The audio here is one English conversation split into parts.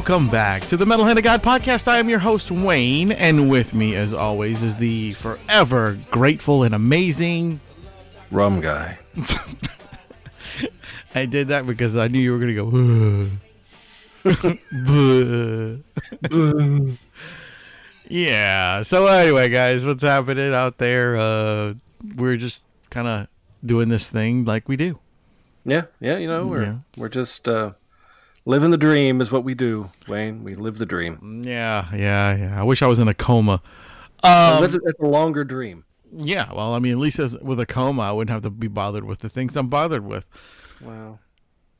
welcome back to the Metal Hand of God podcast. I am your host, Wayne, and with me, as always, is the forever grateful and amazing. Rum guy. I did that because I knew you were going to go. yeah. So, anyway, guys, what's happening out there? Uh, we're just kind of doing this thing like we do. Yeah, yeah, you know, we're Yeah. we're just uh, living the dream is what we do, Wayne. We live the dream. Yeah, yeah, yeah. I wish I was in a coma. Um, that's, a, that's a longer dream. yeah, well, I mean, at least as, with a coma, I wouldn't have to be bothered with the things I'm bothered with. Wow.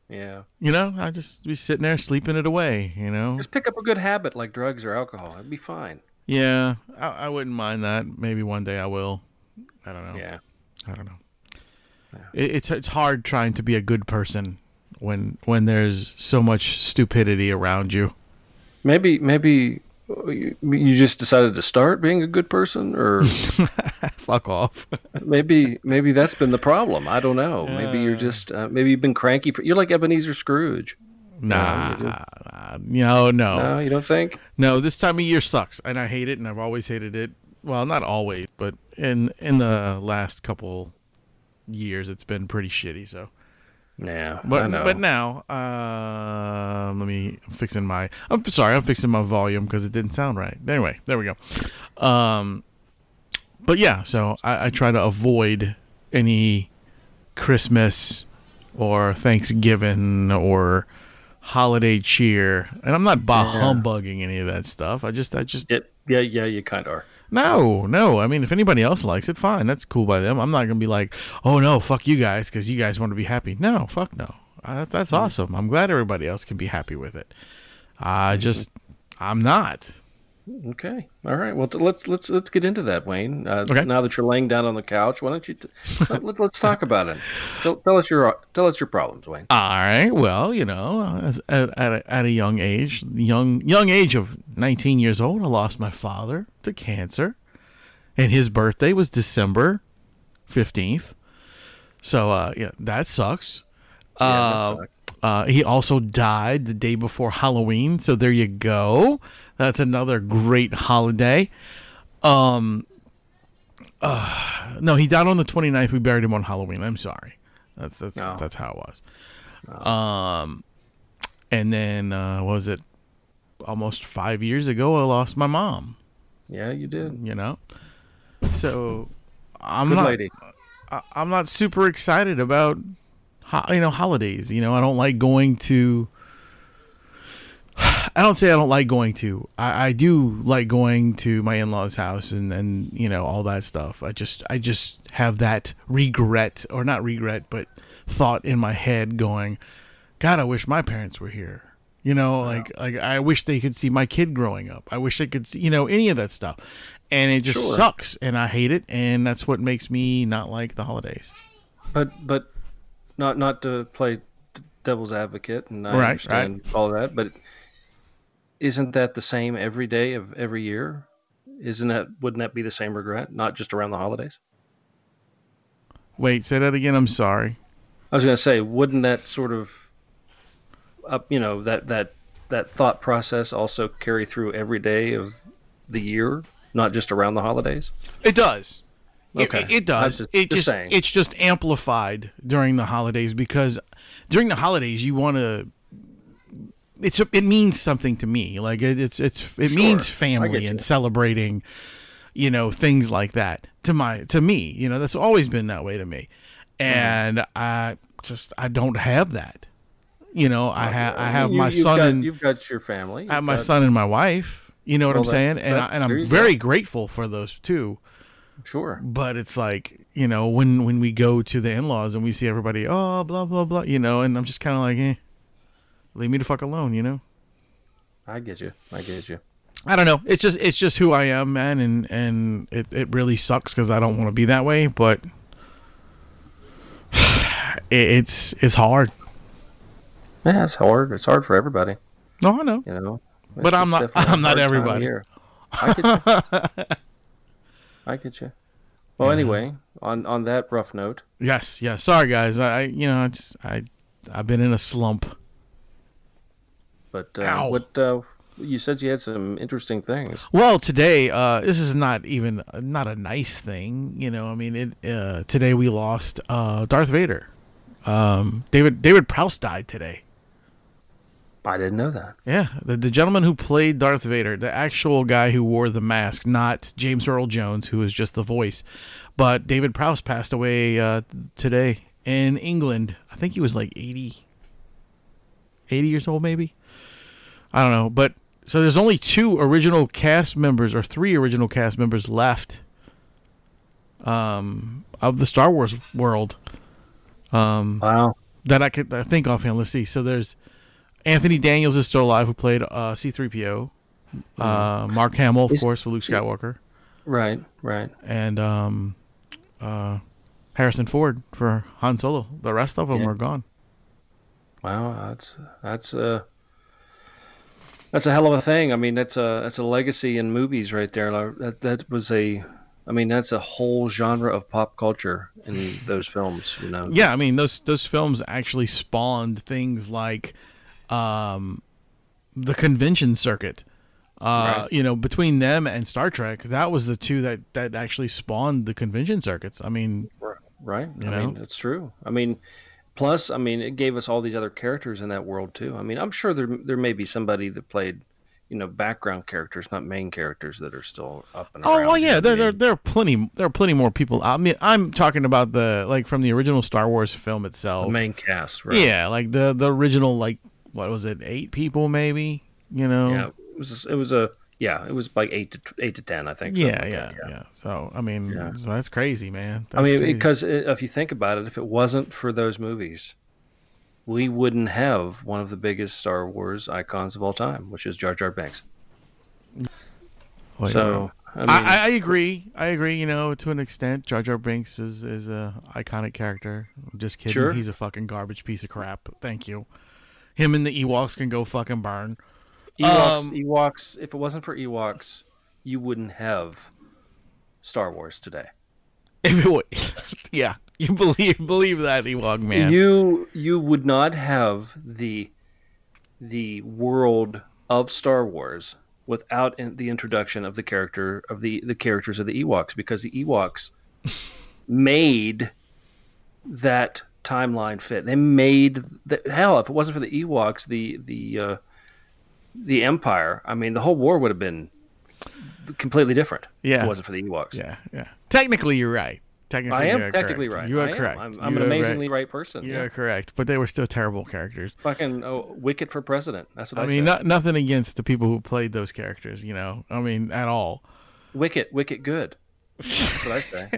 Yeah. You know, I just be sitting there sleeping it away. You know, Just pick up a good habit like drugs or alcohol. It'd be fine. yeah, I, I wouldn't mind that. Maybe one day I will. I don't know. Yeah. I don't know. It, it's it's hard trying to be a good person when when there's so much stupidity around you. Maybe maybe uh, you, just decided to start being a good person, or Fuck off. maybe maybe that's been the problem. I don't know. Maybe you're just uh, maybe you've been cranky for. You're like Ebenezer Scrooge. nah, you just- nah, no, no, No, you don't think? no. This time of year sucks, and I hate it, and I've always hated it. Well, not always, but in in the last couple years, it's been pretty shitty. So. Yeah, But but now, uh, let me. I'm fixing my. I'm sorry. I'm fixing my volume because it didn't sound right. Anyway, there we go. Um, but yeah, so I, I try to avoid any Christmas or Thanksgiving or holiday cheer, and I'm not bah Yeah. humbugging any of that stuff. I just I just It, yeah, yeah, you kind of are. No, no. I mean, if anybody else likes it, fine. That's cool by them. I'm not gonna be like, oh no, fuck you guys, because you guys want to be happy. No, fuck no. Uh, that's awesome. I'm glad everybody else can be happy with it. I just, I'm not. Okay. All right. Well, t- let's let's let's get into that, Wayne. Uh, Okay. Now that you're laying down on the couch, why don't you t- let, let's talk about it? Tell, tell us your tell us your problems, Wayne. All right. Well, you know, as, at, at, a, at a young age, young young age of 19 years old, I lost my father to cancer, and his birthday was December 15th. So, uh, yeah, that sucks. Yeah, that Uh, sucks. Uh, he also died the day before Halloween, so there you go. That's another great holiday. Um, uh, no, he died on the 29th. We buried him on Halloween. I'm sorry. That's that's Oh. that's how it was. Um, and then uh, what was it almost five years ago? I lost my mom. yeah, you did. You know, so I'm Good not. lady. I, I'm not super excited about ho- you know holidays. You know, I don't like going to. I don't say I don't like going to. I, I do like going to my in-laws' house and and you know all that stuff. I just I just have that regret or not regret, but thought in my head going, God, I wish my parents were here. You know, like like I wish they could see my kid growing up. I wish they could see you know any of that stuff, and it just Sure. sucks, and I hate it, and that's what makes me not like the holidays. But but not not to play devil's advocate, and I Right, understand all that. But isn't that the same every day of every year? Isn't that wouldn't that be the same regret? Not just around the holidays. Wait, say that again. I'm sorry. I was going to say, wouldn't that sort of, up, you know, that that that thought process also carry through every day of the year, not just around the holidays? It does. Okay. It, it does. Just- it just just it's just amplified during the holidays because during the holidays you want to. It's it means something to me. Like it, it's it's it Sure. means family and celebrating, you know, things like that. To my to me, you know, that's always been that way to me, Mm-hmm. and I just I don't have that. You know, I have I have my son got, and you've got your family. I have my got- son and my wife. You know what Well, I'm that- saying? And that- I, and I'm very go. grateful for those two. Sure. But it's like you know when when we go to the in-laws and we see everybody oh blah blah blah you know and I'm just kind of like eh, leave me the fuck alone you know I get you. I get you. I don't know it's just it's just who I am man and and it it really sucks because I don't want to be that way but it's it's hard Yeah, it's hard. It's hard for everybody. no I know You know. But I'm not- I'm not hard time of everybody. year. I get you. I get you. Well, anyway, on on that rough note, Yes, yes. Sorry, guys. I, I you know, I just I, I've been in a slump. But uh, what uh, you said you had some interesting things. Well, today, uh, this is not even not a nice thing, you know. I mean, it. Uh, today we lost uh, Darth Vader. Um, David David Prowse died today. I didn't know that. Yeah, the, the gentleman who played Darth Vader, the actual guy who wore the mask, not James Earl Jones, who was just the voice, but David Prowse passed away uh, today in England. I think he was like 80, 80 years old, maybe. I don't know, but so there's only two original cast members or three original cast members left um, of the Star Wars world um, Wow. that I could I think offhand. Let's see. So there's Anthony Daniels is still alive, who played uh, C-3PO. Uh, Mark Hamill, of Is- course, for Luke Skywalker, Right. Right. and um, uh, Harrison Ford for Han Solo. The rest of them Yeah. are gone. Wow. That's that's a that's a hell of a thing. I mean, that's a that's a legacy in movies right there. That that was a. I mean, that's a whole genre of pop culture in those films. You know. Yeah, I mean those those films actually spawned things like um, the convention circuit. Uh, Right. You know, between them and Star Trek, that was the two that that actually spawned the convention circuits. I mean, Right. You I know? mean, it's true. I mean, plus, I mean, it gave us all these other characters in that world too. I mean, I'm sure there there may be somebody that played, you know, background characters, not main characters, that are still up and Oh around. well, yeah, there, there there are plenty there are plenty more people. I mean, I'm talking about the like from the original Star Wars film itself. The main cast, right? Yeah, like the the original like what was it, eight people maybe? You know. Yeah. It was it was a yeah, it was like eight to eight to ten, I think. Yeah, like yeah, that, yeah, So I mean, Yeah. so that's crazy, man. I mean, because uh, if you think about it, if it wasn't for those movies, we wouldn't have one of the biggest Star Wars icons of all time, which is Jar Jar Binks. Well, so I mean, I, I, I agree. I agree. You know, to an extent, Jar Jar Binks is is a iconic character. I'm just kidding. Sure. He's a fucking garbage piece of crap. Thank you. Him and the Ewoks can go fucking burn. Ewoks, Um, Ewoks. If it wasn't for Ewoks, you wouldn't have Star Wars today. If it would, yeah, you believe believe that Ewok man. You you would not have the the world of Star Wars without in, the introduction of the character of the the characters of the Ewoks because the Ewoks made that timeline fit. They made the hell. If it wasn't for the Ewoks, the the uh, the Empire. I mean, the whole war would have been completely different. If Yeah. it wasn't for the Ewoks. yeah, yeah. Technically, you're right. Technically, I you am are technically correct. right. You are I am. correct. I'm, I'm an are right. amazingly right, person. You yeah. are correct, but they were still terrible characters. Fucking oh, Wicket for president. That's what I, I mean, said. not, nothing against the people who played those characters, you know. I mean, at all. Wicket, Wicket good. That's what I say.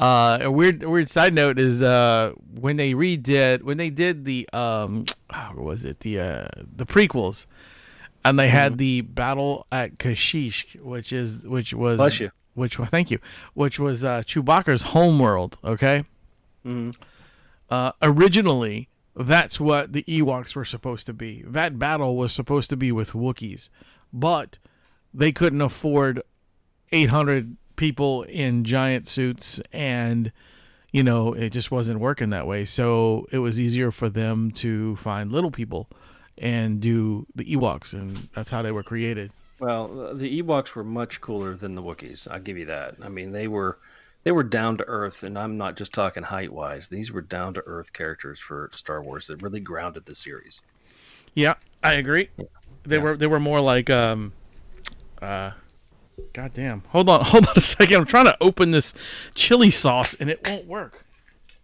Uh, a weird, weird side note is uh, when they redid, when they did the um, what was it the uh, the prequels, and they Mm-hmm. had the battle at Kashyyyk, which is which was Bless you. which wa- thank you, which was uh, Chewbacca's homeworld. Okay. Mhm. Uh, originally, that's what the Ewoks were supposed to be. That battle was supposed to be with Wookiees, but they couldn't afford 800 people in giant suits and you know it just wasn't working that way so it was easier for them to find little people and do the Ewoks and that's how they were created Well, the Ewoks were much cooler than the Wookiees. I'll give you that. I mean, they were they were down to earth, and I'm not just talking height wise. These were down to earth characters for Star Wars that really grounded the series. yeah I agree they Yeah. were they were more like um uh god damn hold on hold on a second I'm trying to open this chili sauce and it won't work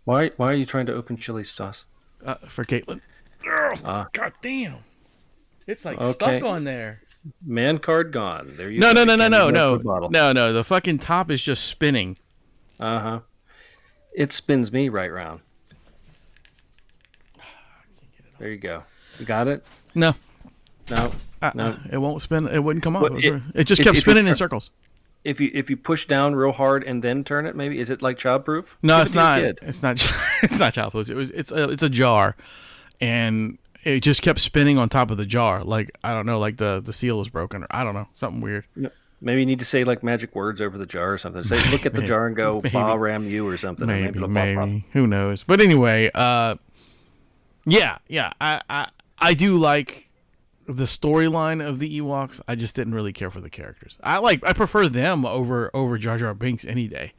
Why why are you trying to open chili sauce? uh, for Caitlin Ugh, Ah. god damn it's like Okay. stuck on there Man card gone. There you no go. no no, no no no no open a bottle. no no the fucking top is just spinning Uh huh. It spins me right round. There you go. You got it? no No. Uh, No. it won't spin. It wouldn't come off. Well, it, it- it just if- kept if you spinning in circles. If you if you push down real hard and then turn it, maybe is it like childproof? No, it's it to your not. It's not. It's not childproof. It was. It's a. It's a jar, and it just kept spinning on top of the jar. Like I don't know. Like the the seal was broken or I don't know. Something weird. Maybe you need to say like magic words over the jar or something. Say, look at the jar and go, Maybe. "Bah ram you" or something. or maybe, maybe, who knows? But anyway, uh, yeah, yeah, I, I, I do like the storyline of the Ewoks. I just didn't really care for the characters. I like, I prefer them over over Jar Jar Binks any day.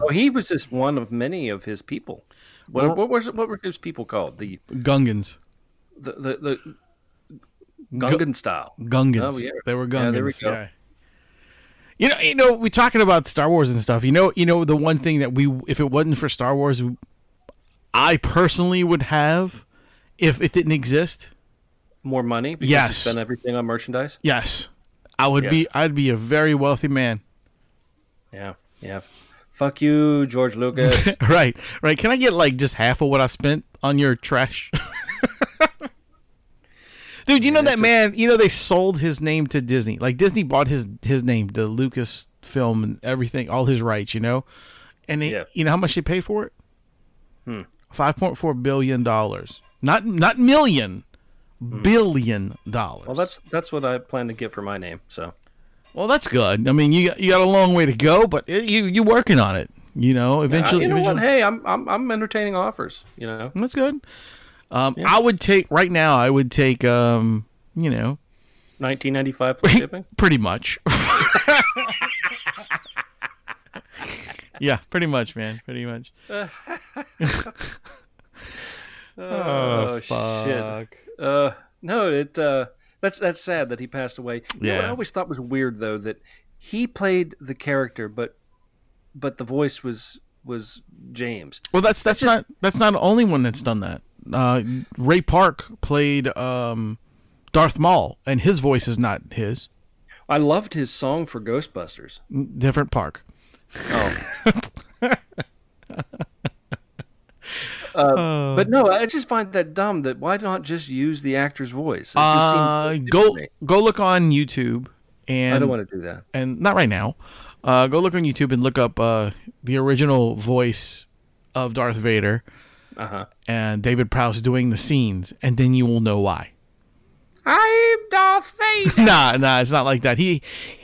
Oh, he was just one of many of his people. What, Well- what was what were his people called? The Gungans, the the, the Gungan style. Gungans. Oh, yeah. They were Gungans. Yeah, there we go. yeah. You know, you know, we're talking about Star Wars and stuff. You know, you know, the one thing that we, if it wasn't for Star Wars, I personally would have, if it didn't exist. More money because Yes. you spend everything on merchandise. Yes, I would be. I'd be a very wealthy man. Yeah, yeah. Fuck you, George Lucas. right, right. Can I get like just half of what I spent on your trash? Dude, you know that's that a- man. You know they sold his name to Disney. Like Disney bought his his name to Lucas Film and everything, all his rights. You know, and Yeah. you know how much they paid for it? Hmm. Five point four billion dollars. Not not million, billion dollars. Hmm. well, that's that's what I plan to get for my name. So well, that's good. I mean, you got- you got a long way to go, but it, you you working on it. You know, Uh, eventually. you know what? Hey, I'm I'm I'm entertaining offers. You know, That's good. Um, Yeah. I would take right now. I would take, um, you know, 1995 plus shipping. pretty much. yeah, pretty much, man. Pretty much. Oh, shit. Uh, no, it uh, that's that's sad that he passed away. You know what I always thought was weird though that he played the character, but but the voice was was James. Well, that's that's just- not that's not the only one that's done that. Uh, Ray Park played um, Darth Maul, and his voice is not his. I loved his song for Ghostbusters. Different Park. Oh, Uh, but no, I just find that dumb. That why not just use the actor's voice? It just uh, go go look on YouTube, and I don't want to do that. and not right now. Uh, go look on YouTube and look up uh, the original voice of Darth Vader Uh huh. and David Prowse doing the scenes, and then you will know why. I'm Darth Vader. nah, nah, it's not like that. He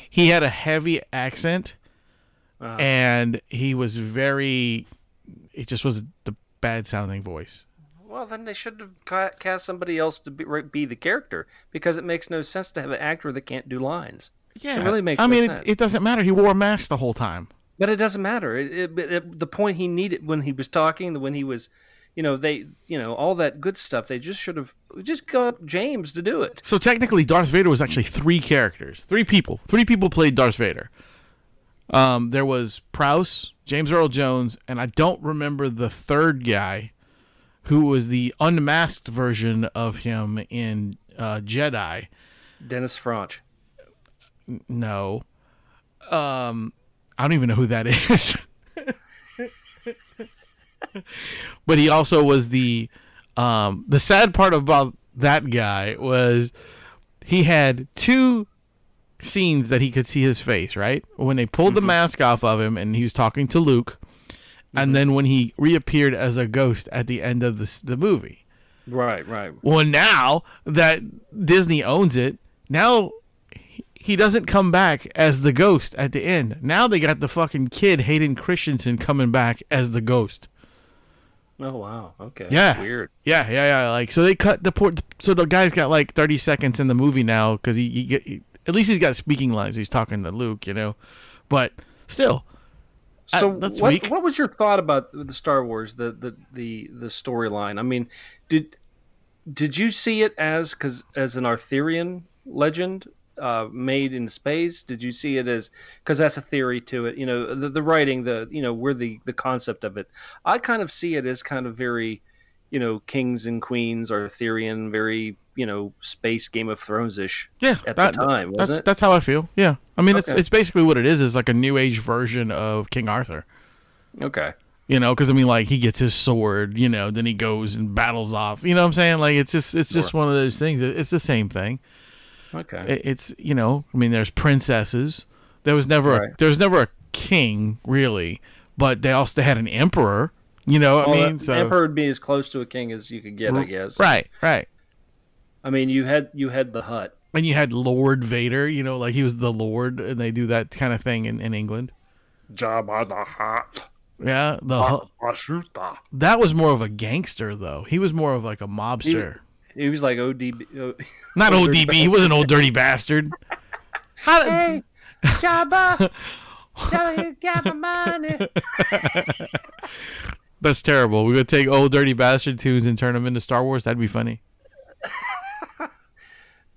he had a heavy accent, Uh-huh. and he was very. It just was the bad sounding voice. Well, then they should have cast somebody else to be, be the character because it makes no sense to have an actor that can't do lines. Yeah, it really makes I no mean, it, it doesn't matter. He wore a mask the whole time. But it doesn't matter. It, it, it, the point he needed when he was talking, when he was, you know, they, you know, all that good stuff. They just should have just got James to do it. So technically, Darth Vader was actually three characters, three people. Three people played Darth Vader. Um, there was Prowse, James Earl Jones, and I don't remember the third guy, who was the unmasked version of him in uh, Jedi. Dennis Franz. No, um, I don't even know who that is. but he also was the um, the sad part about that guy was he had two scenes that he could see his face right when they pulled the mm-hmm. mask off of him and he was talking to Luke and mm-hmm. then when he reappeared as a ghost at the end of the the movie Right, right. well, now that Disney owns it, now he- he doesn't come back as the ghost at the end. Now they got the fucking kid Hayden Christensen coming back as the ghost. Oh wow. Okay. Yeah. Weird. Yeah, yeah, yeah. Like so they cut the port. So the guy's got like thirty seconds in the movie now because he, he he- at least he's got speaking lines. He's talking to Luke, you know, but still, So that's what, weak. what was your thought about the Star Wars, the the the, the storyline? I mean, did did you see it as because as an Arthurian legend uh, made in space? Did you see it as because that's a theory to it? You know, the the writing, the you know, where the the concept of it. I kind of see it as kind of very, you know, kings and queens, Arthurian, very you know, space Game of Thrones ish yeah. at that- the time, that's wasn't it? that's how I feel. Yeah, I mean it's Okay. it's basically what it is. Is like a new age version of King Arthur. Okay. You know, because I mean, like he gets his sword, you know, then he goes and battles off. You know what I'm saying? Like it's just it's just Sure. one of those things. It- It's the same thing. Okay. It, it's you know, I mean, there's princesses. There was never a, there was never a king really, but they also had an emperor. You know, what I mean, so emperor would be as close to a king as you could get, I guess. right, right. I mean, you had you had the hut, And you had Lord Vader, you know, like he was the Lord, and they do that kind of thing in, in England. Jabba the Hutt. Yeah, the hu- Bashuta. that was more of a gangster though. He was more of like a mobster, He was like ODB. Not old ODB. He was an old dirty bastard. How did, hey, Jabba. Jabba, you got my money. That's terrible. We're gonna take old dirty bastard tunes and turn them into Star Wars. That'd be funny.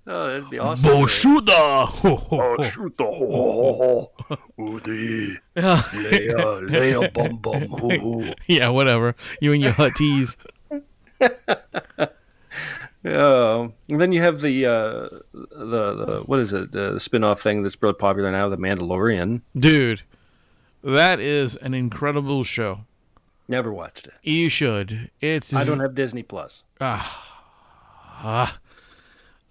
Oh, that'd be awesome. Boshuda. Ho, ho, Oh, shoot the ho ho ho. Woody. Leia, Leia, bum bum, hoo hoo. yeah, whatever. You and your hutties. Yeah. And then you have the uh, the the what is it? The spin-off thing that's really popular now, The Mandalorian. Dude, that is an incredible show. Never watched it. You should. It's I don't have Disney Plus. Ah.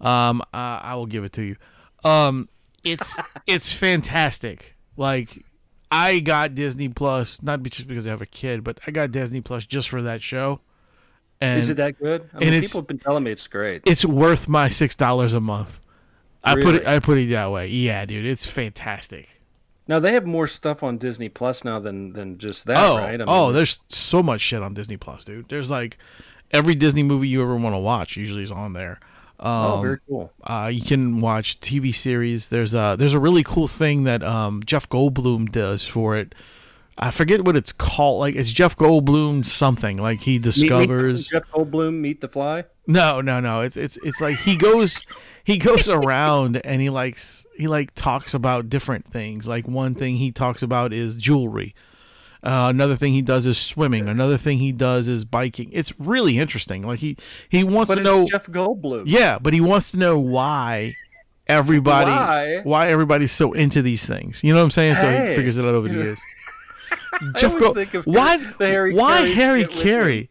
Um, I, I will give it to you. Um, it's it's fantastic. Like, I got Disney Plus not just because I have a kid, but I got Disney Plus just for that show. And Is it that good? I mean, people have been telling me it's great. it's worth my six dollars a month. I put it. I put it that way. Yeah, dude, it's fantastic. Now they have more stuff on Disney Plus now than than just that, oh, right? I mean, oh, there's so much shit on Disney Plus, dude. There's like every Disney movie you ever want to watch usually is on there. Um, oh, very cool. Uh, you can watch TV series. There's a there's a really cool thing that um, Jeff Goldblum does for it. I forget what it's called. Like it's Jeff Goldblum something. Like he Meet- meet discovers. Jeff Goldblum, Meet the Fly. No, no, no. It's it's it's like he goes he goes around and he likes he like talks about different things. Like one thing he talks about is jewelry. Uh, another thing he does is swimming. Another thing he does is biking. It's really interesting. Like he he wants But to know Jeff Goldblum. Yeah, but he wants to know why everybody Why? everybody's so into these things. You know what I'm saying? So he figures it out over the years. Jeff always Go- think of why the Harry why Caray Harry Caray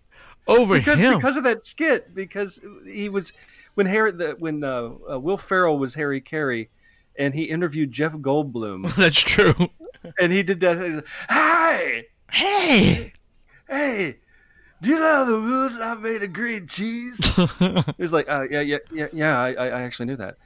over because him? because of that skit because he was when Harry the, when uh, uh, Will Ferrell was Harry Caray and he interviewed Jeff Goldblum That's true. and he did that. He's like, hey! Hey. hey! Do you know the rules I made a green cheese? He was like uh, yeah yeah yeah yeah I, I actually knew that.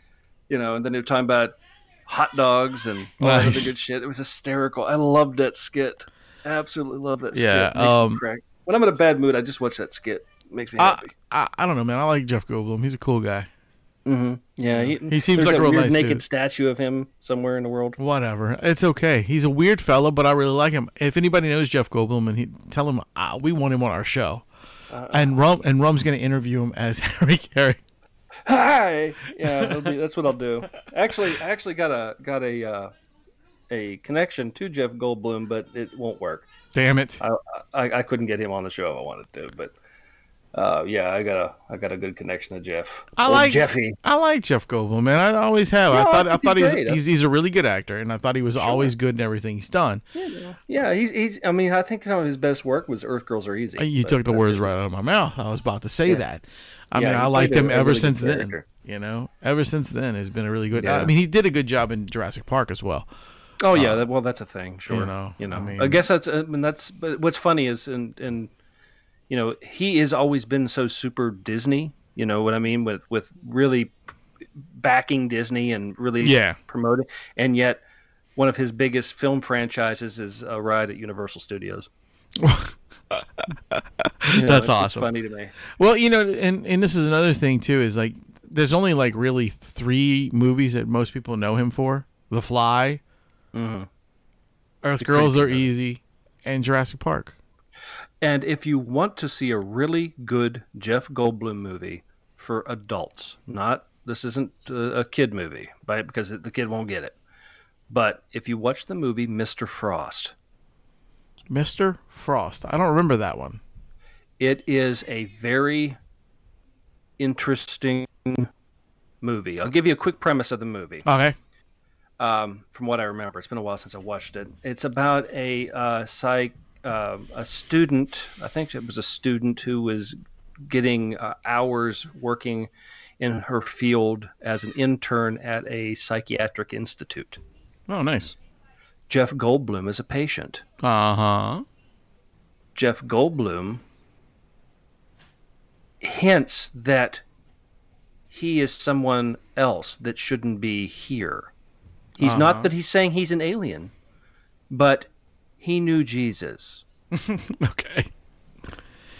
You know and then they were talking about hot dogs and all that other good shit. It was hysterical. I loved that skit. Absolutely love that skit. Yeah, me um, when I'm in a bad mood I just watch that skit. Makes me I, happy. I I don't know, man. I like Jeff Goldblum. He's a cool guy. Hmm Yeah, he, He seems like a a real weird nice naked dude. statue of him somewhere in the world. Whatever. It's okay. He's a weird fella, but I really like him. If anybody knows Jeff Goldblum, and he tell him uh, we want him on our show, Uh, and Rum and Rum's gonna interview him as Harry Caray. Hi. Yeah, be, that's what I'll do. Actually, I actually got a got a uh, a connection to Jeff Goldblum, but it won't work. Damn it. I, I I couldn't get him on the show if I wanted to, but uh, yeah, I got a I got a good connection to Jeff. I Or like- Jeffy. I like Jeff Goldblum, man. I always have. Yeah, I thought I I thought he's he's he's, he's a really good actor, and I thought he was Sure. always good in everything he's done. Yeah, yeah, he's he's. I mean, I think some of his best work was Earth Girls Are Easy. Uh, You took the words right out of my mouth. I was about to say Yeah. that. I Yeah, mean, I liked him ever really since then. character. You know, ever since then, has been a really good. Yeah. I mean, he did a good job in Jurassic Park as well. Oh yeah, that, well that's a thing, sure. Uh, know, you know, I I, guess that's. I mean, that's. But what's funny is, and and, you know, he has always been so super Disney. You know what I mean with with really backing Disney and really Yeah. promoting, and yet one of his biggest film franchises is a ride at Universal Studios. You know, That's it's- awesome. It's funny to me. Well, you know, and and this is another thing too is like there's only like really three movies that most people know him for: The Fly, hmm Earth Girls Are movie. Easy, and Jurassic Park. And if you want to see a really good Jeff Goldblum movie for adults, not this isn't a, kid movie, right? Because the kid won't get it. But if you watch the movie Mr. Frost, Mr. Frost. I don't remember that one. it is a very interesting movie. I'll give you a quick premise of the movie. Okay. um, from what I remember. It's been a while since I watched it. It's about a uh, psych, uh, a student. I think it was a student who was getting uh, hours working in her field as an intern at a psychiatric institute. Oh, nice. Jeff Goldblum is a patient. Uh huh. Jeff Goldblum hints that he is someone else that shouldn't be here. He's not Uh-huh. that he's saying he's an alien, but he knew Jesus. okay.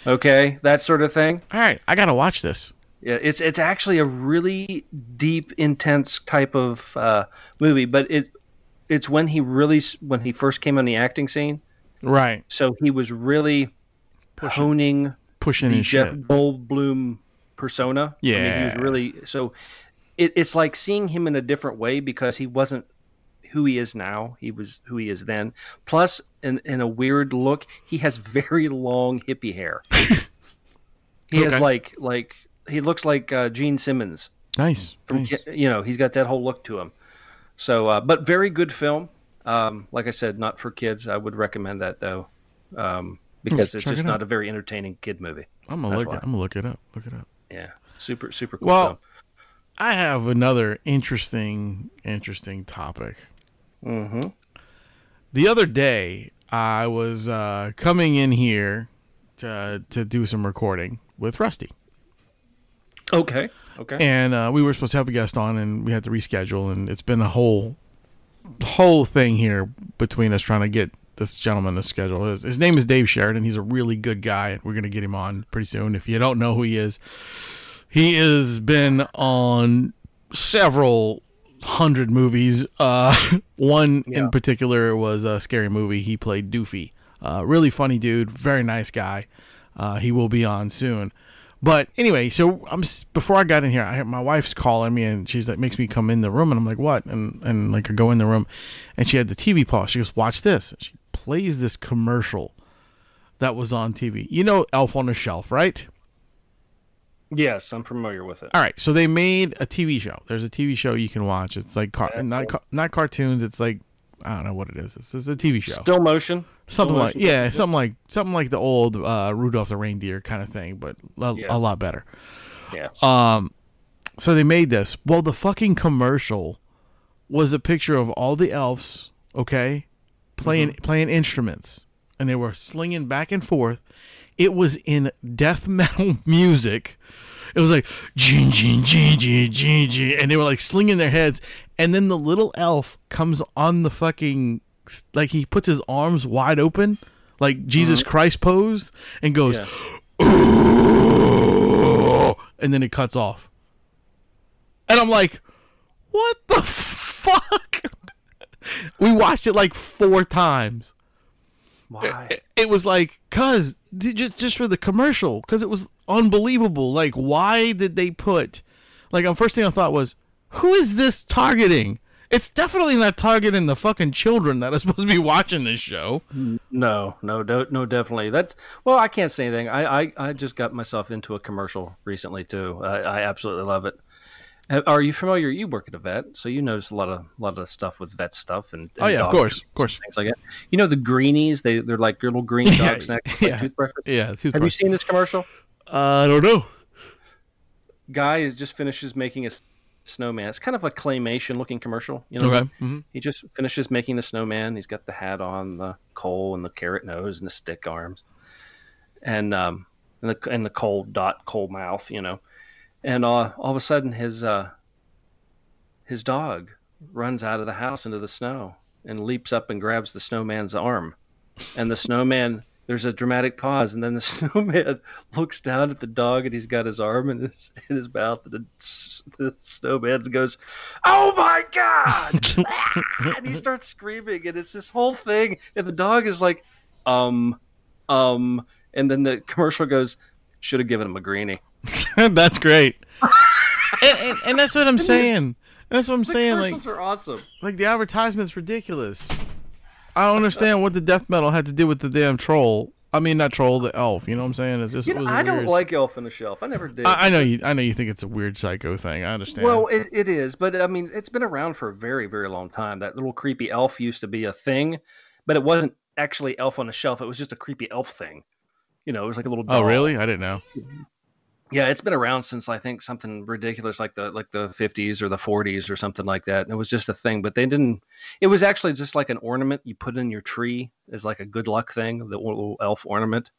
Okay, that sort of thing. All right. I gotta watch this. Yeah, it's it's actually a really deep, intense type of uh, movie, but it it's when he really when he first came on the acting scene. Right. So he was really honing Pushing the Jeff shit. Goldblum persona. I mean, he was really so. It, it's like seeing him in a different way because he wasn't who he is now. He was who he is then. Plus, in in a weird look, he has very long hippie hair. he has like like he looks like uh, Gene Simmons Nice. from nice. You know he's got that whole look to him. So, uh, but very good film. Um, like I said, not for kids. I would recommend that though, um, because Let's it's just it not a very entertaining kid movie. I'm gonna That's look. why. It, I'm gonna look it up. Look it up. Yeah, super super cool Well, film. I have another interesting, interesting topic. Mm-hmm. The other day, I was uh, coming in here to to do some recording with Rusty, Okay. Okay. and uh, we were supposed to have a guest on, and we had to reschedule, and it's been a whole whole thing here between us trying to get this gentleman to schedule. His, his name is Dave Sheridan. He's a really good guy, and we're gonna get him on pretty soon. If you don't know who he is, he has been on several hundred movies. Uh, one Yeah. in particular was a scary movie. He played Doofy. Uh, really funny dude, very nice guy. Uh, he will be on soon. But anyway, so I'm before I got in here, I, my wife's calling me and she's like makes me come in the room and I'm like, what? And and like I go in the room, and she had the TV pause. She goes, watch this. And she plays this commercial that was on TV. You know, Elf on a Shelf, right? Yes, I'm familiar with it. All right, so they made a TV show. There's a TV show you can watch. It's like car- Yeah, not cool. ca- not cartoons. It's like I don't know what it is. It's, it's a TV show. Still motion. something Still like motion yeah, something like something like the old uh, Rudolph the reindeer kind of thing, but a, Yeah. a lot better. Yeah. Um, so they made this. Well, the fucking commercial was a picture of all the elves, okay, playing Mm-hmm. playing instruments, and they were slinging back and forth. It was in death metal music. It was like gin gin gin gin gin gin, and they were like slinging their heads. And then the little elf comes on the fucking like he puts his arms wide open, like Jesus Christ posed, and goes, Mm-hmm. Yeah. "Ooh," and then it cuts off. And I'm like, what the fuck? we watched it like four times. Why? It, it was like, cuz just just for the commercial, cuz it was unbelievable. Like, why did they put? Like, the first thing I thought was, who is this targeting? It's definitely not targeting the fucking children that are supposed to be watching this show. No, no, no, no, definitely. That's well, I can't say anything. I, I, I just got myself into a commercial recently too. I, I absolutely love it. Are you familiar? You work at a vet, so you notice a lot of lot of stuff with vet stuff and, Oh, yeah, of course, of course. things like that. You know the greenies? They they're like little green Yeah, dog snacks, like yeah. toothbrushes. Yeah, Have you seen this commercial? Uh, I don't know. Guy is just finishes making a snowman. It's kind of a claymation looking commercial. You know, Okay. hmm he just finishes making the snowman. He's got the hat on, the coal and the carrot nose and the stick arms, and um, and the and the coal dot coal mouth, you know, and uh, all of a sudden his uh, his dog runs out of the house into the snow and leaps up and grabs the snowman's arm, and the snowman. There's a dramatic pause, and then the snowman looks down at the dog, and he's got his arm in his in his mouth, and the, the snowman goes, "Oh my god!" and he starts screaming, and it's this whole thing, and the dog is like, um, um, and then the commercial goes, "Should have given him a greenie." that's great. and, and, and that's what I'm saying. That's what I'm The saying. Like, commercials are awesome. like the advertisement's ridiculous. I don't understand what the death metal had to do with the damn troll. I mean, not troll, the elf. You know what I'm saying? It's just You know, was I don't weird. like Elf on the Shelf. I never did. I, I know you. I know you think it's a weird psycho thing. I understand. Well, it, it is, but I mean, it's been around for a very, very long time. That little creepy elf used to be a thing, but it wasn't actually Elf on the Shelf. It was just a creepy elf thing. You know, it was like a little. oh, really? I didn't know. Yeah, it's been around since I think something ridiculous like the like the 50s or the 40s or something like that. And it was just a thing, but they didn't. It was actually just like an ornament you put in your tree as like a good luck thing, the little elf ornament,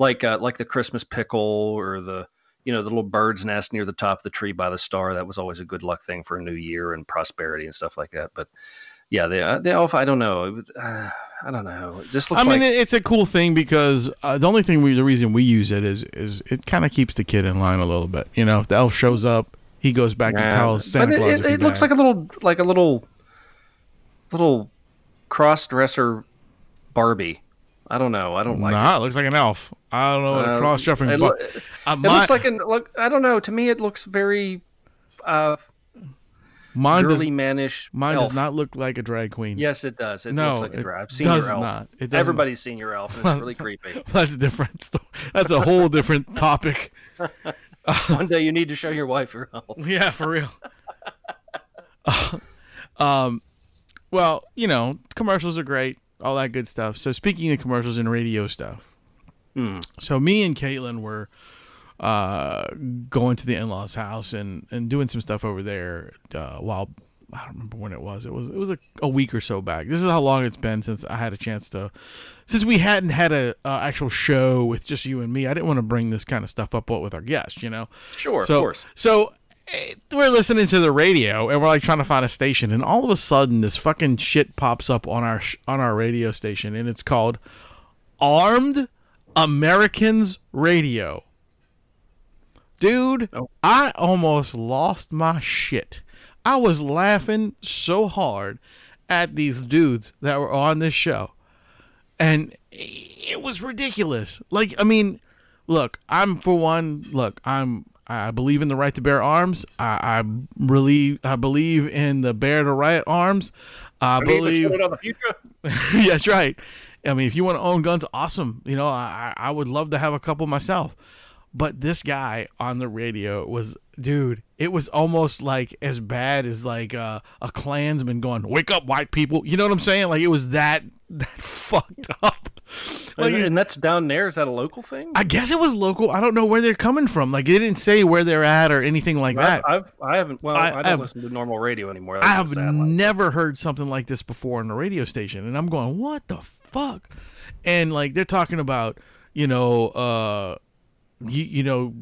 like uh, like the Christmas pickle or the you know the little bird's nest near the top of the tree by the star. That was always a good luck thing for a new year and prosperity and stuff like that. But yeah, the uh, the elf. I don't know. It was, uh, I don't know. It just looks I mean, like it- it's a cool thing because uh, the only thing we, the reason we use it is, is it kind of keeps the kid in line a little bit. You know, if the elf shows up, he goes back and tells Santa but it, Claus. it, if it looks died. like a little like a little little cross dresser Barbie. I don't know. I don't like nah, it looks like an elf. I don't know what Uh, a cross dressing. it. but Lo- uh, it looks like an look. I don't know. To me, it looks very uh, mine does, girly manish. mine elf. does not look like a drag queen. Yes, it does. It No, looks like a drag. I've seen does your elf. not. It. Everybody's seen your elf. And it's really creepy. That's a different. sto- That's a whole different topic. One day you need to show your wife your elf. Yeah, for real. um, well, you know, commercials are great, all that good stuff. So speaking of commercials and radio stuff, Hmm. so me and Caitlin were uh, going to the in-laws' house and, and doing some stuff over there uh, while I don't remember when it was. It was it was a, a week or so back. This is how long it's been since I had a chance to, since we hadn't had a, actual show with just you and me. I didn't want to bring this kind of stuff up with our guests, you know. Sure, So, of course. so eh, we're listening to the radio and we're like trying to find a station, and all of a sudden this fucking shit pops up on our sh- on our radio station, and it's called Armed Americans Radio. Dude, Oh. I almost lost my shit. I was laughing so hard at these dudes that were on this show and it was ridiculous. Like, I mean, look, I'm for one. Look, I'm. I believe in the right to bear arms. I, I really, I believe in the bear to right arms. I believe. on the future. That's right. I mean, if you want to own guns, awesome. You know, I I would love to have a couple myself. But this guy on the radio was, dude, it was almost like as bad as like uh, a Klansman going, "Wake up, white people!" You know what I'm saying? Like it was that that fucked up. Like, and, that's down there. Is that a local thing? I guess it was local. I don't know where they're coming from. Like they didn't say where they're at or anything like that. I've, I've I haven't. Well, I- I, don't I've- listen to normal radio anymore. I I have never heard something like this before on a radio station, and I'm going, "What the fuck?" And like they're talking about, you know, uh, you, you know,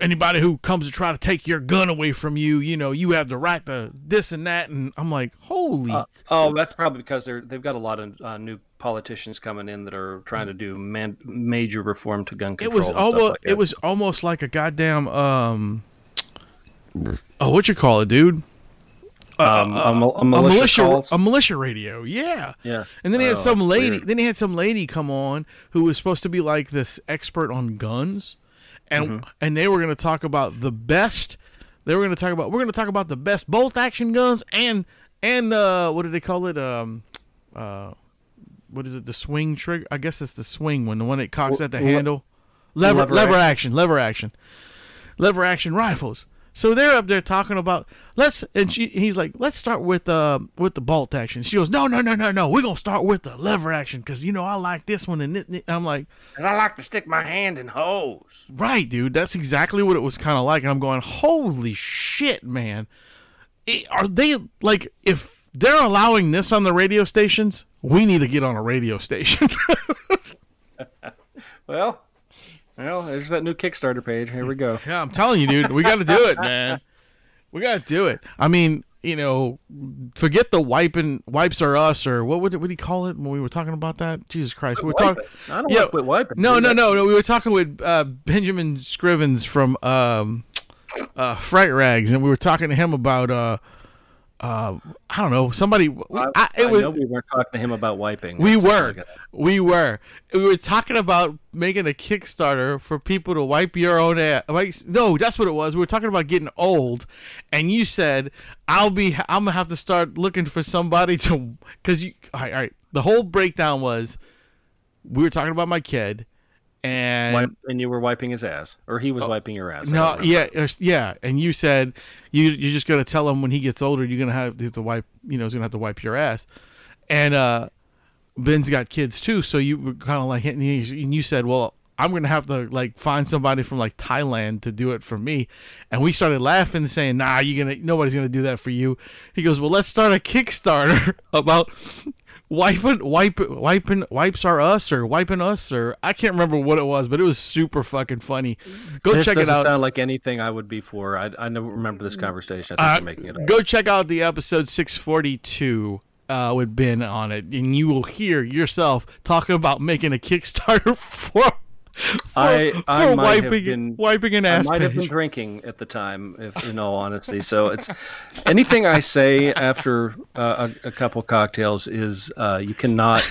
anybody who comes to try to take your gun away from you, you know, you have the right to this and that, and I'm like, "Holy!" Uh, oh, that's probably because they're they've got a lot of uh, new politicians coming in that are trying to do man, major reform to gun control. it was almost like it was almost like a goddamn um. Oh, what you call it, dude? um, a, mil- a a militia, militia, calls. a militia radio, yeah. yeah, And then he had Oh, some lady. weird. Then he had some lady come on who was supposed to be like this expert on guns, and Mm-hmm. and they were going to talk about the best. They were going to talk about. We're going to talk about the best bolt action guns and and uh, what do they call it? Um, uh, what is it? The swing trigger? I guess it's the swing one. The one that cocks Le- at the le- handle. Lever lever lever action. Lever action. Lever action rifles. So they're up there talking about let's and she he's like let's start with uh with the bolt action. She goes no no no no no we're gonna start with the lever action because you know I like this one and, it, I'm like 'Cause I like to stick my hand in hose. right dude that's exactly what it was kind of like and I'm going holy shit man It- are they like if they're allowing this on the radio stations we need to get on a radio station Well, well, there's that new Kickstarter page. Here we go. Yeah, I'm telling you, dude, we got to do it, man. We got to do it. I mean, you know, forget the wiping wipes are us or what would what do you call it when we were talking about that? Jesus Christ, we were talking. I don't Yeah. quit wiping. No, no, no, no. We were talking with uh, Benjamin Scrivens from um, uh, Fright Rags, and we were talking to him about uh, uh, I don't know, somebody. I, I, it I was know we weren't talking to him about wiping. we were. like We were. We were talking about making a Kickstarter for people to wipe your own ass. No, that's what it was. We were talking about getting old, and you said, "I'll be. I'm gonna have to start looking for somebody to." Because you. All right, all right. The whole breakdown was, we were talking about my kid, and wipe, and you were wiping his ass, or he was wiping your ass. Oh. no, yeah, yeah, and you said you you're just gonna tell him when he gets older you're gonna have to wipe you know he's gonna have to wipe your ass, and uh, Ben's got kids too, so you were kind of like hitting and you said, well, I'm gonna have to like find somebody from like Thailand to do it for me, and we started laughing, saying, nah, you're gonna nobody's gonna do that for you. He goes, well, let's start a Kickstarter about wiping, wiping, wiping, wipes are us or wiping us or I can't remember what it was, but it was super fucking funny. Go this check it out. doesn't sound like anything I would be for. I, I never remember this conversation. I think Uh, making it up. go check out the episode 642 uh, with Ben on it, and you will hear yourself talking about making a Kickstarter for for, I- I might have wiping been- wiping an I ass might have been drinking at the time, if in all honesty. So it's anything I say after uh, a, a couple cocktails is uh, you cannot.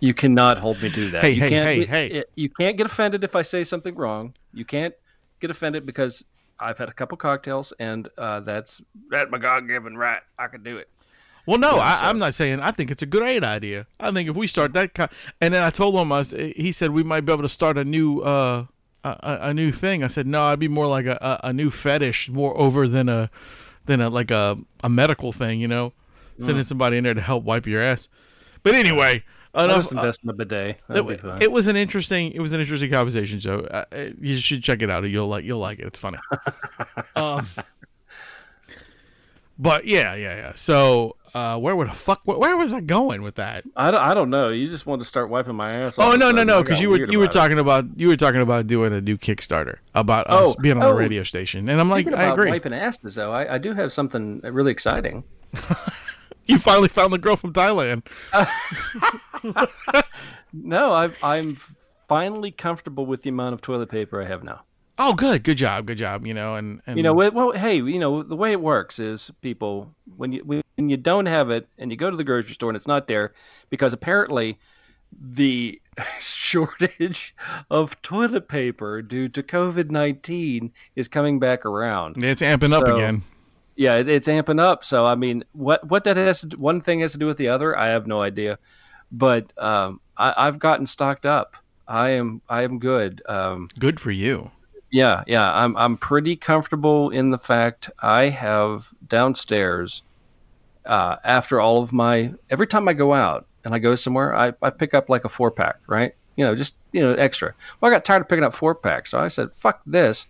You cannot hold me to that. Hey, you hey, can't, hey, it- hey. it- you can't get offended if I say something wrong. You can't get offended because I've had a couple cocktails and uh, that's that's my God-given right. I can do it. Well, no, I, I'm not saying. I think it's a great idea. I think if we start that, and then I told him, I was, he said we might be able to start a new, uh, a, a new thing. I said no, I'd be more like a, a, a new fetish, more over than a, than a like a a medical thing, you know, Mm. sending somebody in there to help wipe your ass. But anyway, I'll just invest in a bidet. uh, it, it was an interesting. It was an interesting conversation. So uh, uh, you should check it out. You'll like. You'll like it. It's funny. um, but yeah, yeah, yeah. So uh, where would the fuck? Where, where was I going with that? I, don't, I don't know. You just wanted to start wiping my ass. Oh no, no, no! Because you were you were about it. talking about you were talking about doing a new Kickstarter about us Oh, being on oh. a radio station, and I'm like, I agree. wiping asses, though, I, I do have something really exciting. You finally found the girl from Thailand. No, I, I'm finally comfortable with the amount of toilet paper I have now. Oh, good, good job, good job. You know, and, and You know, well, well, hey, you know, the way it works is people when you when you don't have it and you go to the grocery store and it's not there because apparently the shortage of toilet paper due to COVID nineteen is coming back around. it's amping up So- again. Yeah, it, it's amping up. So I mean, what what that has to do, one thing has to do with the other, I have no idea. But um, I, I've gotten stocked up. I am I am good. Um, Good for you. yeah, yeah, I'm I'm pretty comfortable in the fact I have downstairs. Uh, after all of my every time I go out and I go somewhere, I, I pick up like a four pack, right? You know, just you know, extra. Well, I got tired of picking up four packs, so I said, "Fuck this!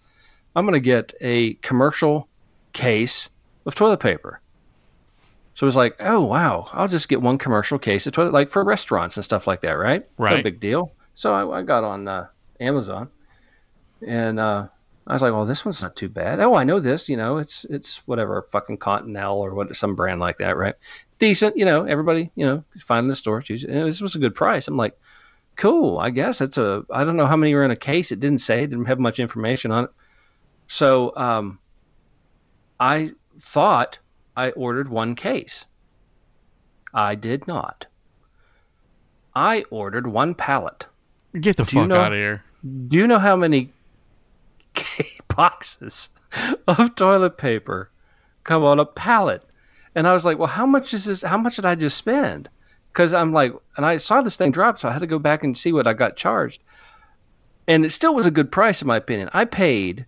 I'm gonna get a commercial case of toilet paper." So it was like, "Oh wow, I'll just get one commercial case of toilet, like for restaurants and stuff like that, right? Right, No big deal." So I, I got on uh, Amazon, and uh, I was like, "Well, this one's not too bad." Oh, I know this. You know, it's it's whatever fucking Continental or what some brand like that, right? Decent. You know, everybody you know find in the store. Choose. And this was a good price. I'm like, cool. I guess it's a. I don't know how many were in a case. It didn't say. It didn't have much information on it. So um, I thought I ordered one case. I did not. I ordered one pallet. Get the Do you fuck know- out of here. Do you know how many boxes of toilet paper come on a pallet? And I was like, well, how much is this? How much did I just spend? Because I'm like, and I saw this thing drop, so I had to go back and see what I got charged. And it still was a good price, in my opinion. I paid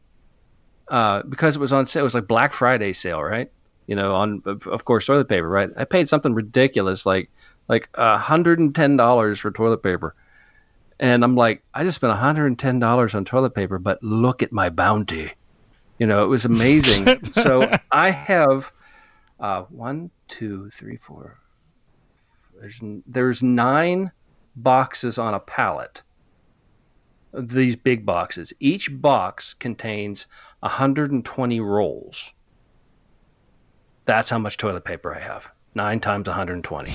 uh, because it was on sale. It was like Black Friday sale, right? You know, on of of course toilet paper, right? I paid something ridiculous, like like hundred and ten dollars for toilet paper. And I'm like, I just spent $110 on toilet paper, but look at my bounty. You know, it was amazing. so I have uh, one, two, three, four. There's, there's nine boxes on a pallet. These big boxes. Each box contains 120 rolls. That's how much toilet paper I have. Nine times 120.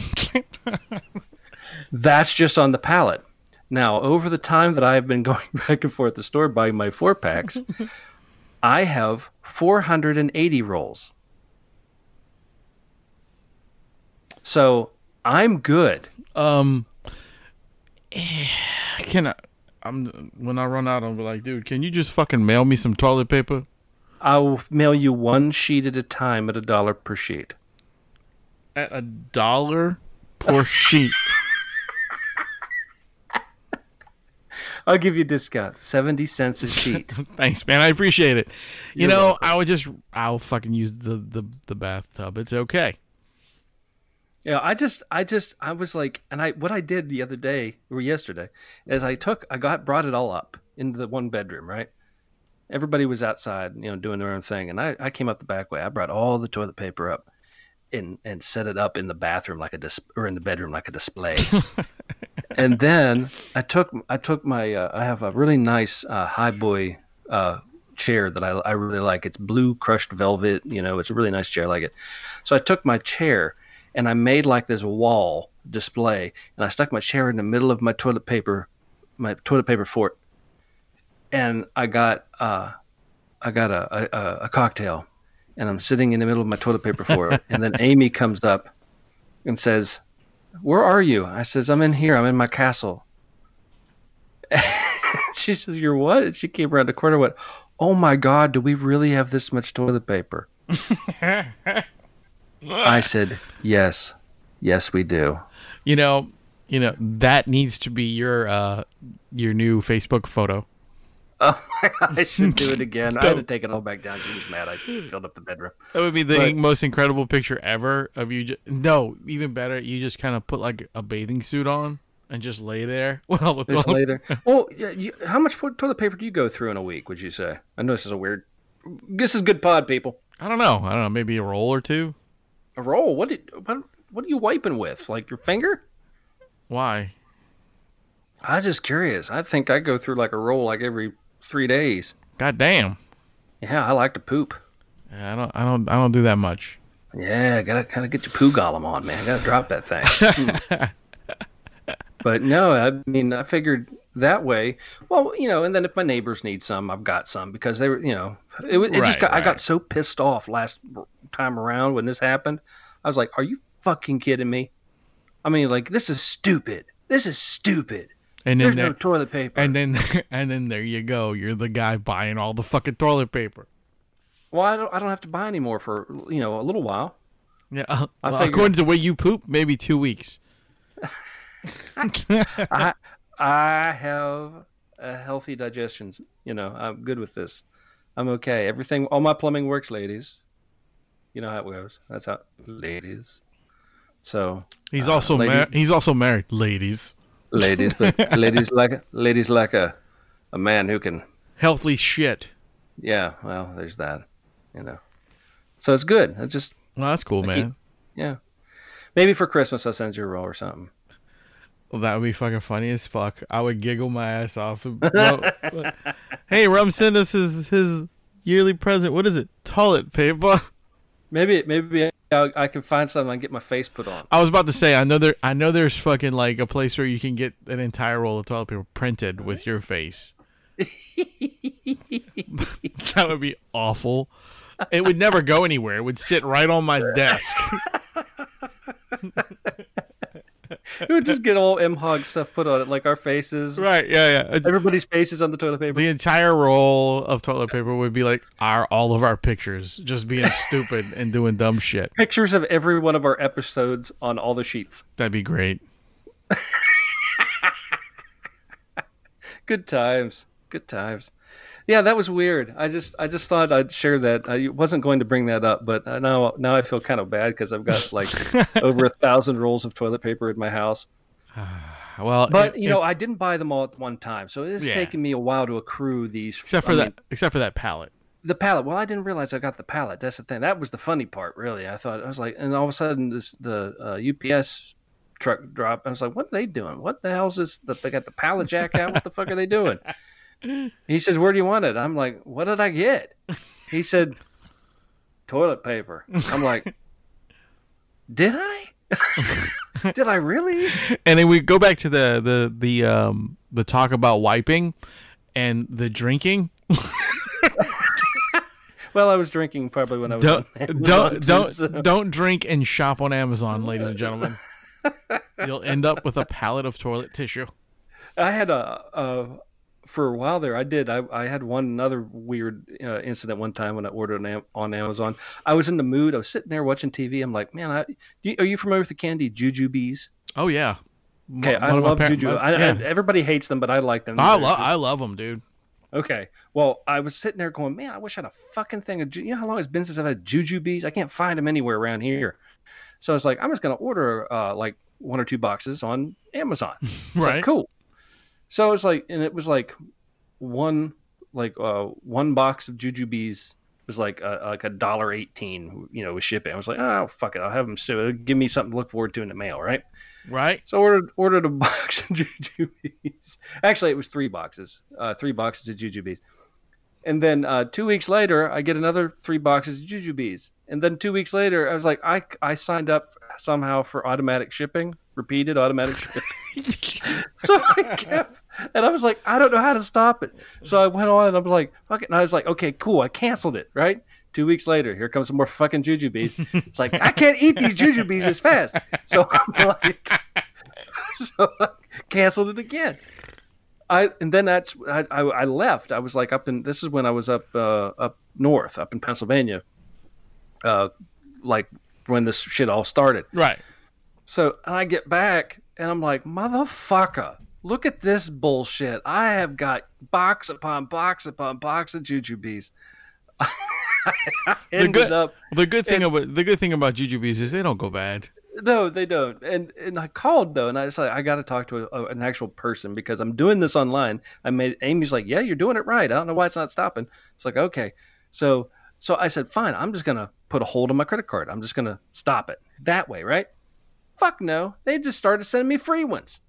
That's just on the pallet. Now, over the time that I've been going back and forth the store buying my four packs, I have 480 rolls. So I'm good. Um, can I? I'm when I run out, I'll be like, dude, can you just fucking mail me some toilet paper? I'll mail you one sheet at a time at a dollar per sheet. At a dollar per sheet. I'll give you a discount, 70 cents a sheet. Thanks, man. I appreciate it. You You're know, welcome. I would just, I'll fucking use the the the bathtub. It's okay. Yeah, I just, I just, I was like, and I, what I did the other day or yesterday is I took, I got, brought it all up into the one bedroom, right? Everybody was outside, you know, doing their own thing, and I, I came up the back way. I brought all the toilet paper up, and and set it up in the bathroom like a dis- or in the bedroom like a display. and then I took I took my uh, I have a really nice uh, high boy uh, chair that I, I really like. It's blue crushed velvet. You know, it's a really nice chair. I like it. So I took my chair and I made like this wall display, and I stuck my chair in the middle of my toilet paper, my toilet paper fort, and I got uh, I got a, a, a cocktail, and I'm sitting in the middle of my toilet paper fort, and then Amy comes up and says, "Where are you?" I says, "I'm in here. I'm in my castle." she says, "You're what?" And she came around the corner, and went, "Oh my God, do we really have this much toilet paper?" I said, "Yes, yes, we do." You know, you know that needs to be your uh your new Facebook photo. Oh my God, I should do it again. I had to take it all back down. She was mad. I filled up the bedroom. That would be the But- most incredible picture ever of you. Just, no, even better, you just kind of put like a bathing suit on and just lay there. Well, the There's toilet- later. Well, yeah, you, how much toilet paper do you go through in a week? Would you say? I know this is a weird. This is good pod, people. I don't know. I don't know. Maybe a roll or two. A roll. What did? What, what are you wiping with? Like your finger? Why? I was just curious. I think I go through like a roll like every three days. God damn. Yeah, I like to poop. Yeah, I don't. I don't. I don't do that much. Yeah, gotta kind of get your poo golem on, man. Gotta drop that thing. But no, I mean, I figured that way. Well, you know, and then if my neighbors need some, I've got some because they were, you know, it, was- it just Right, got. I got so pissed off last time around when this happened. I was like, "Are you fucking kidding me?" I mean, like, this is stupid. This is stupid. And then There's there, no toilet paper. and then and then there you go. You're the guy buying all the fucking toilet paper. well, I don't. I don't have to buy any more for you know a little while. Yeah. uh, I well, according to the way you poop, maybe two weeks. I I have a healthy digestion. You know, I'm good with this. I'm okay. Everything, all my plumbing works, ladies. You know how it goes. That's how, ladies. So, He's Uh, also lady- mar- he's also married, ladies. Ladies, but ladies like ladies like a a man who can. Healthy shit. Yeah, well, there's that. You know, so it's good. It's just Well, that's cool, I man. keep- yeah. Maybe for Christmas I'll send you a roll or something. Well, that would be fucking funny as fuck. I would giggle my ass off. Hey, Rum sent us his his yearly present. What is it? Toilet paper. Maybe maybe I, I can find something and get my face put on. I was about to say, I know there, I know there's fucking like a place where you can get an entire roll of toilet paper printed with your face. that would be awful. It would never go anywhere. It would sit right on my desk. We would just get all MHOG stuff put on it, like our faces. right? Yeah, yeah. Everybody's faces on the toilet paper. The entire roll of toilet paper would be like our all of our pictures, just being stupid and doing dumb shit. Pictures of every one of our episodes on all the sheets. That'd be great. Good times. Good times. Yeah, that was weird. I just I just thought I'd share that. I wasn't going to bring that up, but now now I feel kind of bad because I've got like over a thousand rolls of toilet paper in my house. Well, But if- you know, if- I didn't buy them all at one time, so it's Yeah. taken me a while to accrue these. except for I that, mean, except for that palette. the pallet. Well, I didn't realize I got the pallet. That's the thing. That was the funny part, really. I thought I was like, and all of a sudden, this the uh, UPS truck dropped. I was like, what are they doing? What the hell's this? The, they got the pallet jack out. What the fuck are they doing? He says, where do you want it? I'm like, what did I get? He said, toilet paper. I'm like, did I? did I really? And then we go back to the the the um the talk about wiping and the drinking. Well, I was drinking probably when I was. Don't on Amazon, don't too, don't so- don't drink and shop on Amazon, ladies and gentlemen. You'll end up with a pallet of toilet tissue. I had a, a for a while there. I did. I, I had one another weird uh, incident one time when I ordered on, Am- on Amazon. I was in the mood. I was sitting there watching TV. I'm like, man, I, you, are you familiar with the candy Jujubes? Oh yeah. Okay, One I love par- Juju. I, yeah. I, everybody hates them, but I like them. I love I love them, dude. Okay. Well, I was sitting there going, man, I wish I had a fucking thing of, Ju- you know how long it's been since I've had Jujubes? I can't find them anywhere around here. So I was like, I'm just going to order uh, like one or two boxes on Amazon. It's Right. like, cool. So it was like, and it was like one, like uh, one box of Jujubes was like a, like a dollar eighteen, you know, with shipping. I was like, oh fuck it, I'll have them so give me something to look forward to in the mail, right? Right. So I ordered ordered a box of jujubes. Actually, it was three boxes, uh, three boxes of jujubes. And then uh, two weeks later, I get another three boxes of jujubes. And then two weeks later, I was like, I, I signed up somehow for automatic shipping, repeated automatic shipping. so I kept, and I was like, I don't know how to stop it. So I went on and I was like, fuck it. And I was like, okay, cool. I canceled it, right? Two weeks later, here comes some more fucking jujubes. It's like, I can't eat these jujubes as fast. So I'm like, so I canceled it again. I and then that's I, I, I left. I was like up in this is when I was up uh, up north, up in Pennsylvania, uh, like when this shit all started. Right. So and I get back and I'm like, motherfucker, look at this bullshit. I have got box upon box upon box of jujubes. Ended good- up The good thing And- about the good thing about jujubes is they don't go bad. no, they don't. And and I called though, and I was like, I got to talk to a, an actual person because I'm doing this online. I made Amy's like, yeah, you're doing it right. I don't know why it's not stopping. It's like okay, so so I said, fine. I'm just gonna put a hold on my credit card. I'm just gonna stop it that way, right? Fuck no. They just started sending me free ones.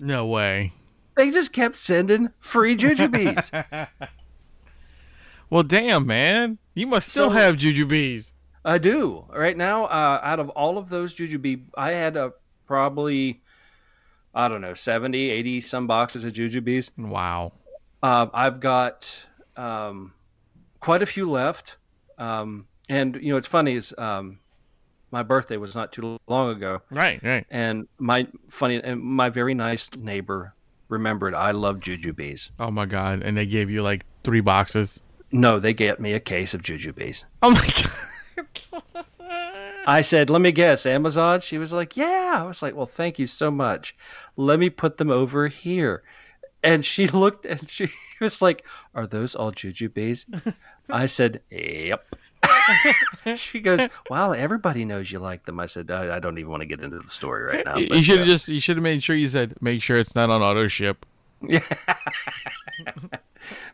No way. They just kept sending free jujubes. Well, damn, man. You must still So- have jujubes. I do right now. Uh, out of all of those jujube, I had a probably I don't know 70, 80 some boxes of jujubes. Wow. Uh, I've got um, quite a few left, um, and you know it's funny is um, my birthday was not too long ago, Right, right. and my funny and my very nice neighbor remembered I love jujubes. Oh my god. And they gave you like three boxes. No, they get me a case of jujubes. Oh my god. I said, "Let me guess, Amazon." She was like, "Yeah." I was like, "Well, thank you so much. Let me put them over here." And she looked and she was like, "Are those all jujubes?" I said, "Yep." she goes, "Wow, everybody knows you like them." I said, "I, I don't even want to get into the story right now." you should have uh, just you should have made sure you said make sure it's not on auto ship. Yeah.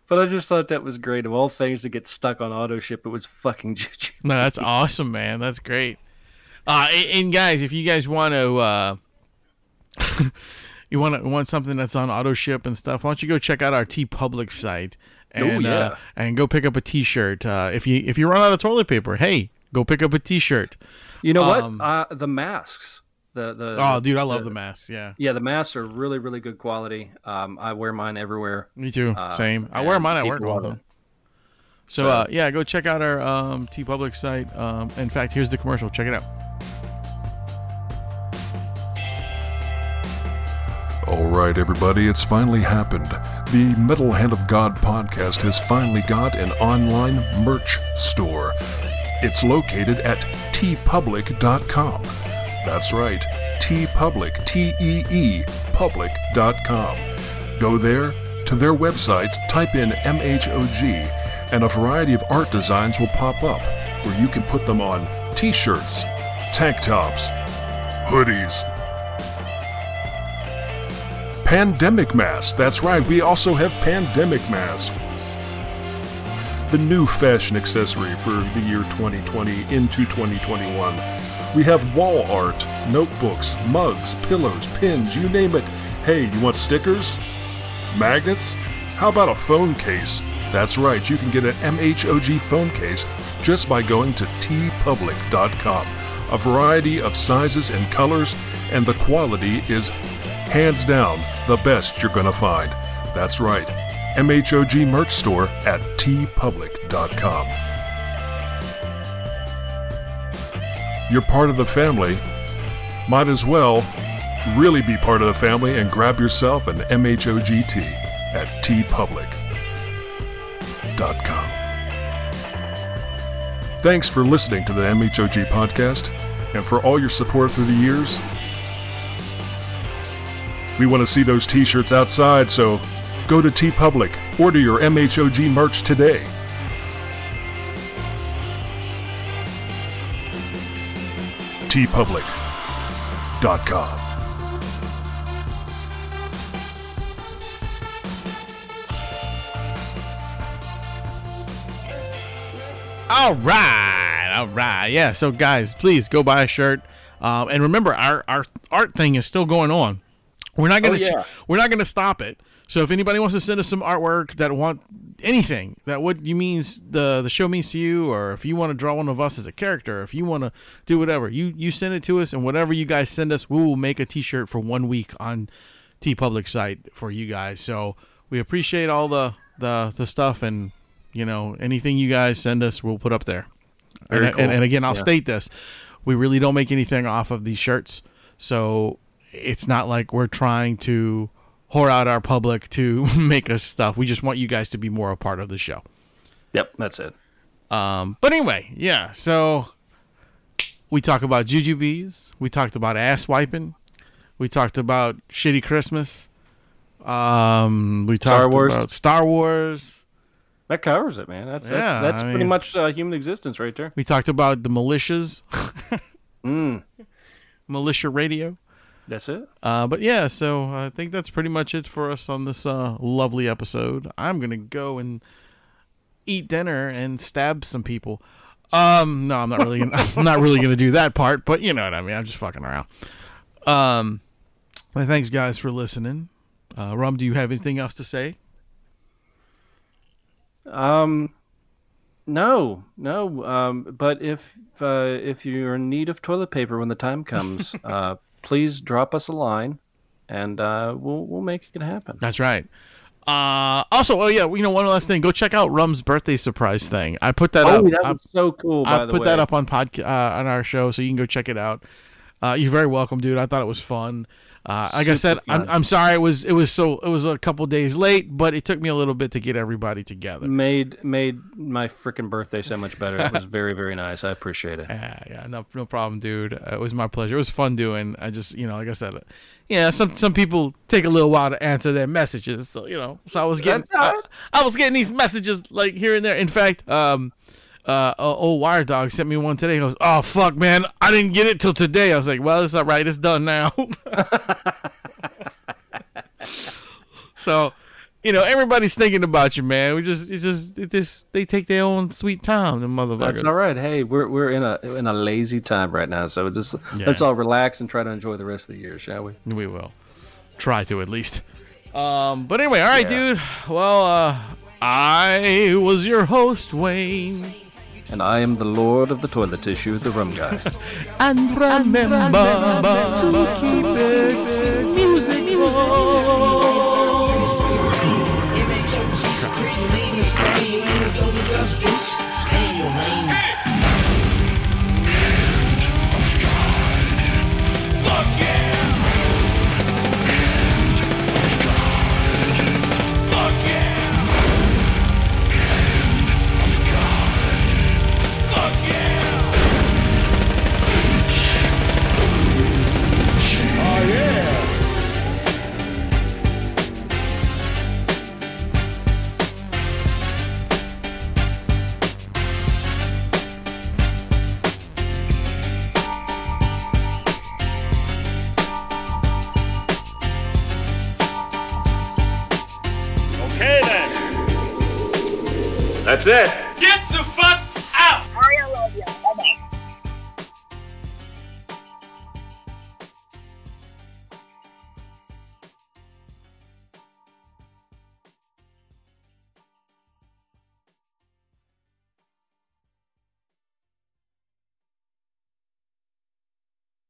but I just thought that was great. Of all things to get stuck on auto ship, it was fucking jujube. No, that's awesome, man. That's great. Uh, and, and guys, if you guys want to, uh, you want to want something that's on auto ship and stuff, why don't you go check out our Tee Public site and yeah. uh, and go pick up a T-shirt. Uh, if you if you run out of toilet paper, hey, go pick up a T-shirt. You know Um, what? Uh, the masks. The the Oh, dude, I love the masks. Yeah, Yeah, the masks are really, really good quality. Um, I wear mine everywhere. me too. Uh, Same. I wear mine at work people all love the them. So, So- uh, yeah, go check out our um, Tee Public site. Um, in fact, here's the commercial. Check it out. All right, everybody, it's finally happened. The Metal Hand of God podcast has finally got an online merch store. It's located at teepublic.com. That's right, teepublic, T E E, public.com. Go there to their website, type in MHOG, and a variety of art designs will pop up where you can put them on t shirts, tank tops, hoodies, Pandemic masks. That's right, we also have pandemic masks. The new fashion accessory for the year 2020 into 2021. We have wall art, notebooks, mugs, pillows, pins, you name it. Hey, you want stickers? Magnets? How about a phone case? That's right, you can get an MHOG phone case just by going to teepublic.com. A variety of sizes and colors, and the quality is hands down the best you're gonna find. That's right, MHOG merch store at teepublic.com. You're part of the family. Might as well really be part of the family and grab yourself an MHOG tee at teepublic.com. Thanks for listening to the MHOG podcast and for all your support through the years. We want to see those t shirts outside, so go to Tee Public, order your MHOG merch today. teepublic.com. All right, all right, yeah. So guys, please go buy a shirt, um, and remember our our art thing is still going on. We're not gonna Oh, yeah. we're not gonna stop it. So if anybody wants to send us some artwork that want anything that what you means the the show means to you, or if you want to draw one of us as a character, if you want to do whatever, you you send it to us, and whatever you guys send us, we will make a T-shirt for one week on Tee Public site for you guys. So we appreciate all the the the stuff and you know anything you guys send us, we'll put up there. And, cool. and, and again, I'll Yeah. state this: we really don't make anything off of these shirts, so it's not like we're trying to whore out our public to make us stuff. We just want you guys to be more a part of the show. Yep, that's it. Um, but anyway, yeah. So we talk about jujubes. We talked about ass wiping. We talked about shitty Christmas. Um, we talked Star Wars. about Star Wars. That covers it, man. That's Yeah, that's, that's I pretty mean- much uh, human existence right there. We talked about the militias, Mm, militia radio. That's it. Uh, but yeah, so I think that's pretty much it for us on this uh, lovely episode. I'm gonna go and eat dinner and stab some people. Um, no, I'm not really. Gonna, I'm not really gonna do that part, but you know what I mean. I'm just fucking around. Um, well, thanks guys for listening. Uh, Rum, do you have anything else to say? Um, no, no. Um, but if uh, if you're in need of toilet paper when the time comes, uh, please drop us a line, and uh, we'll we'll make it happen. That's right. Uh, also, oh yeah, you know, one last thing. Go check out Rum's birthday surprise thing. I put that Oh, up. that I- was so cool. I put way, that up on pod uh, on our show, so you can go check it out. Uh, you're very welcome, dude. I thought it was fun. Uh, like I said, I'm. I'm sorry it was it was so it was a couple days late, but it took me a little bit to get everybody together. made made my freaking birthday so much better. It was very very nice. I appreciate it. Yeah, yeah, no, no problem, dude. Uh, it was my pleasure. It was fun doing. I just, you know, like I said, uh, yeah, some some people take a little while to answer their messages, so you know, so I was getting, I. I was getting these messages like here and there. In fact, um, uh, old Wire Dog sent me one today. He goes, "Oh fuck, man, I didn't get it till today." I was like, "Well, it's all right. It's done now." so, you know, everybody's thinking about you, man. We just, it's just, it just, they take their own sweet time, the motherfuckers. That's all right. Hey, we're we're in a in a lazy time right now, so just Yeah. let's all relax and try to enjoy the rest of the year, shall we? We will try to at least. Um, but anyway, all right, Yeah. dude. Well, uh, I was your host, Wayne, And I am the lord of the toilet tissue, the rum guy. and remember, to keep it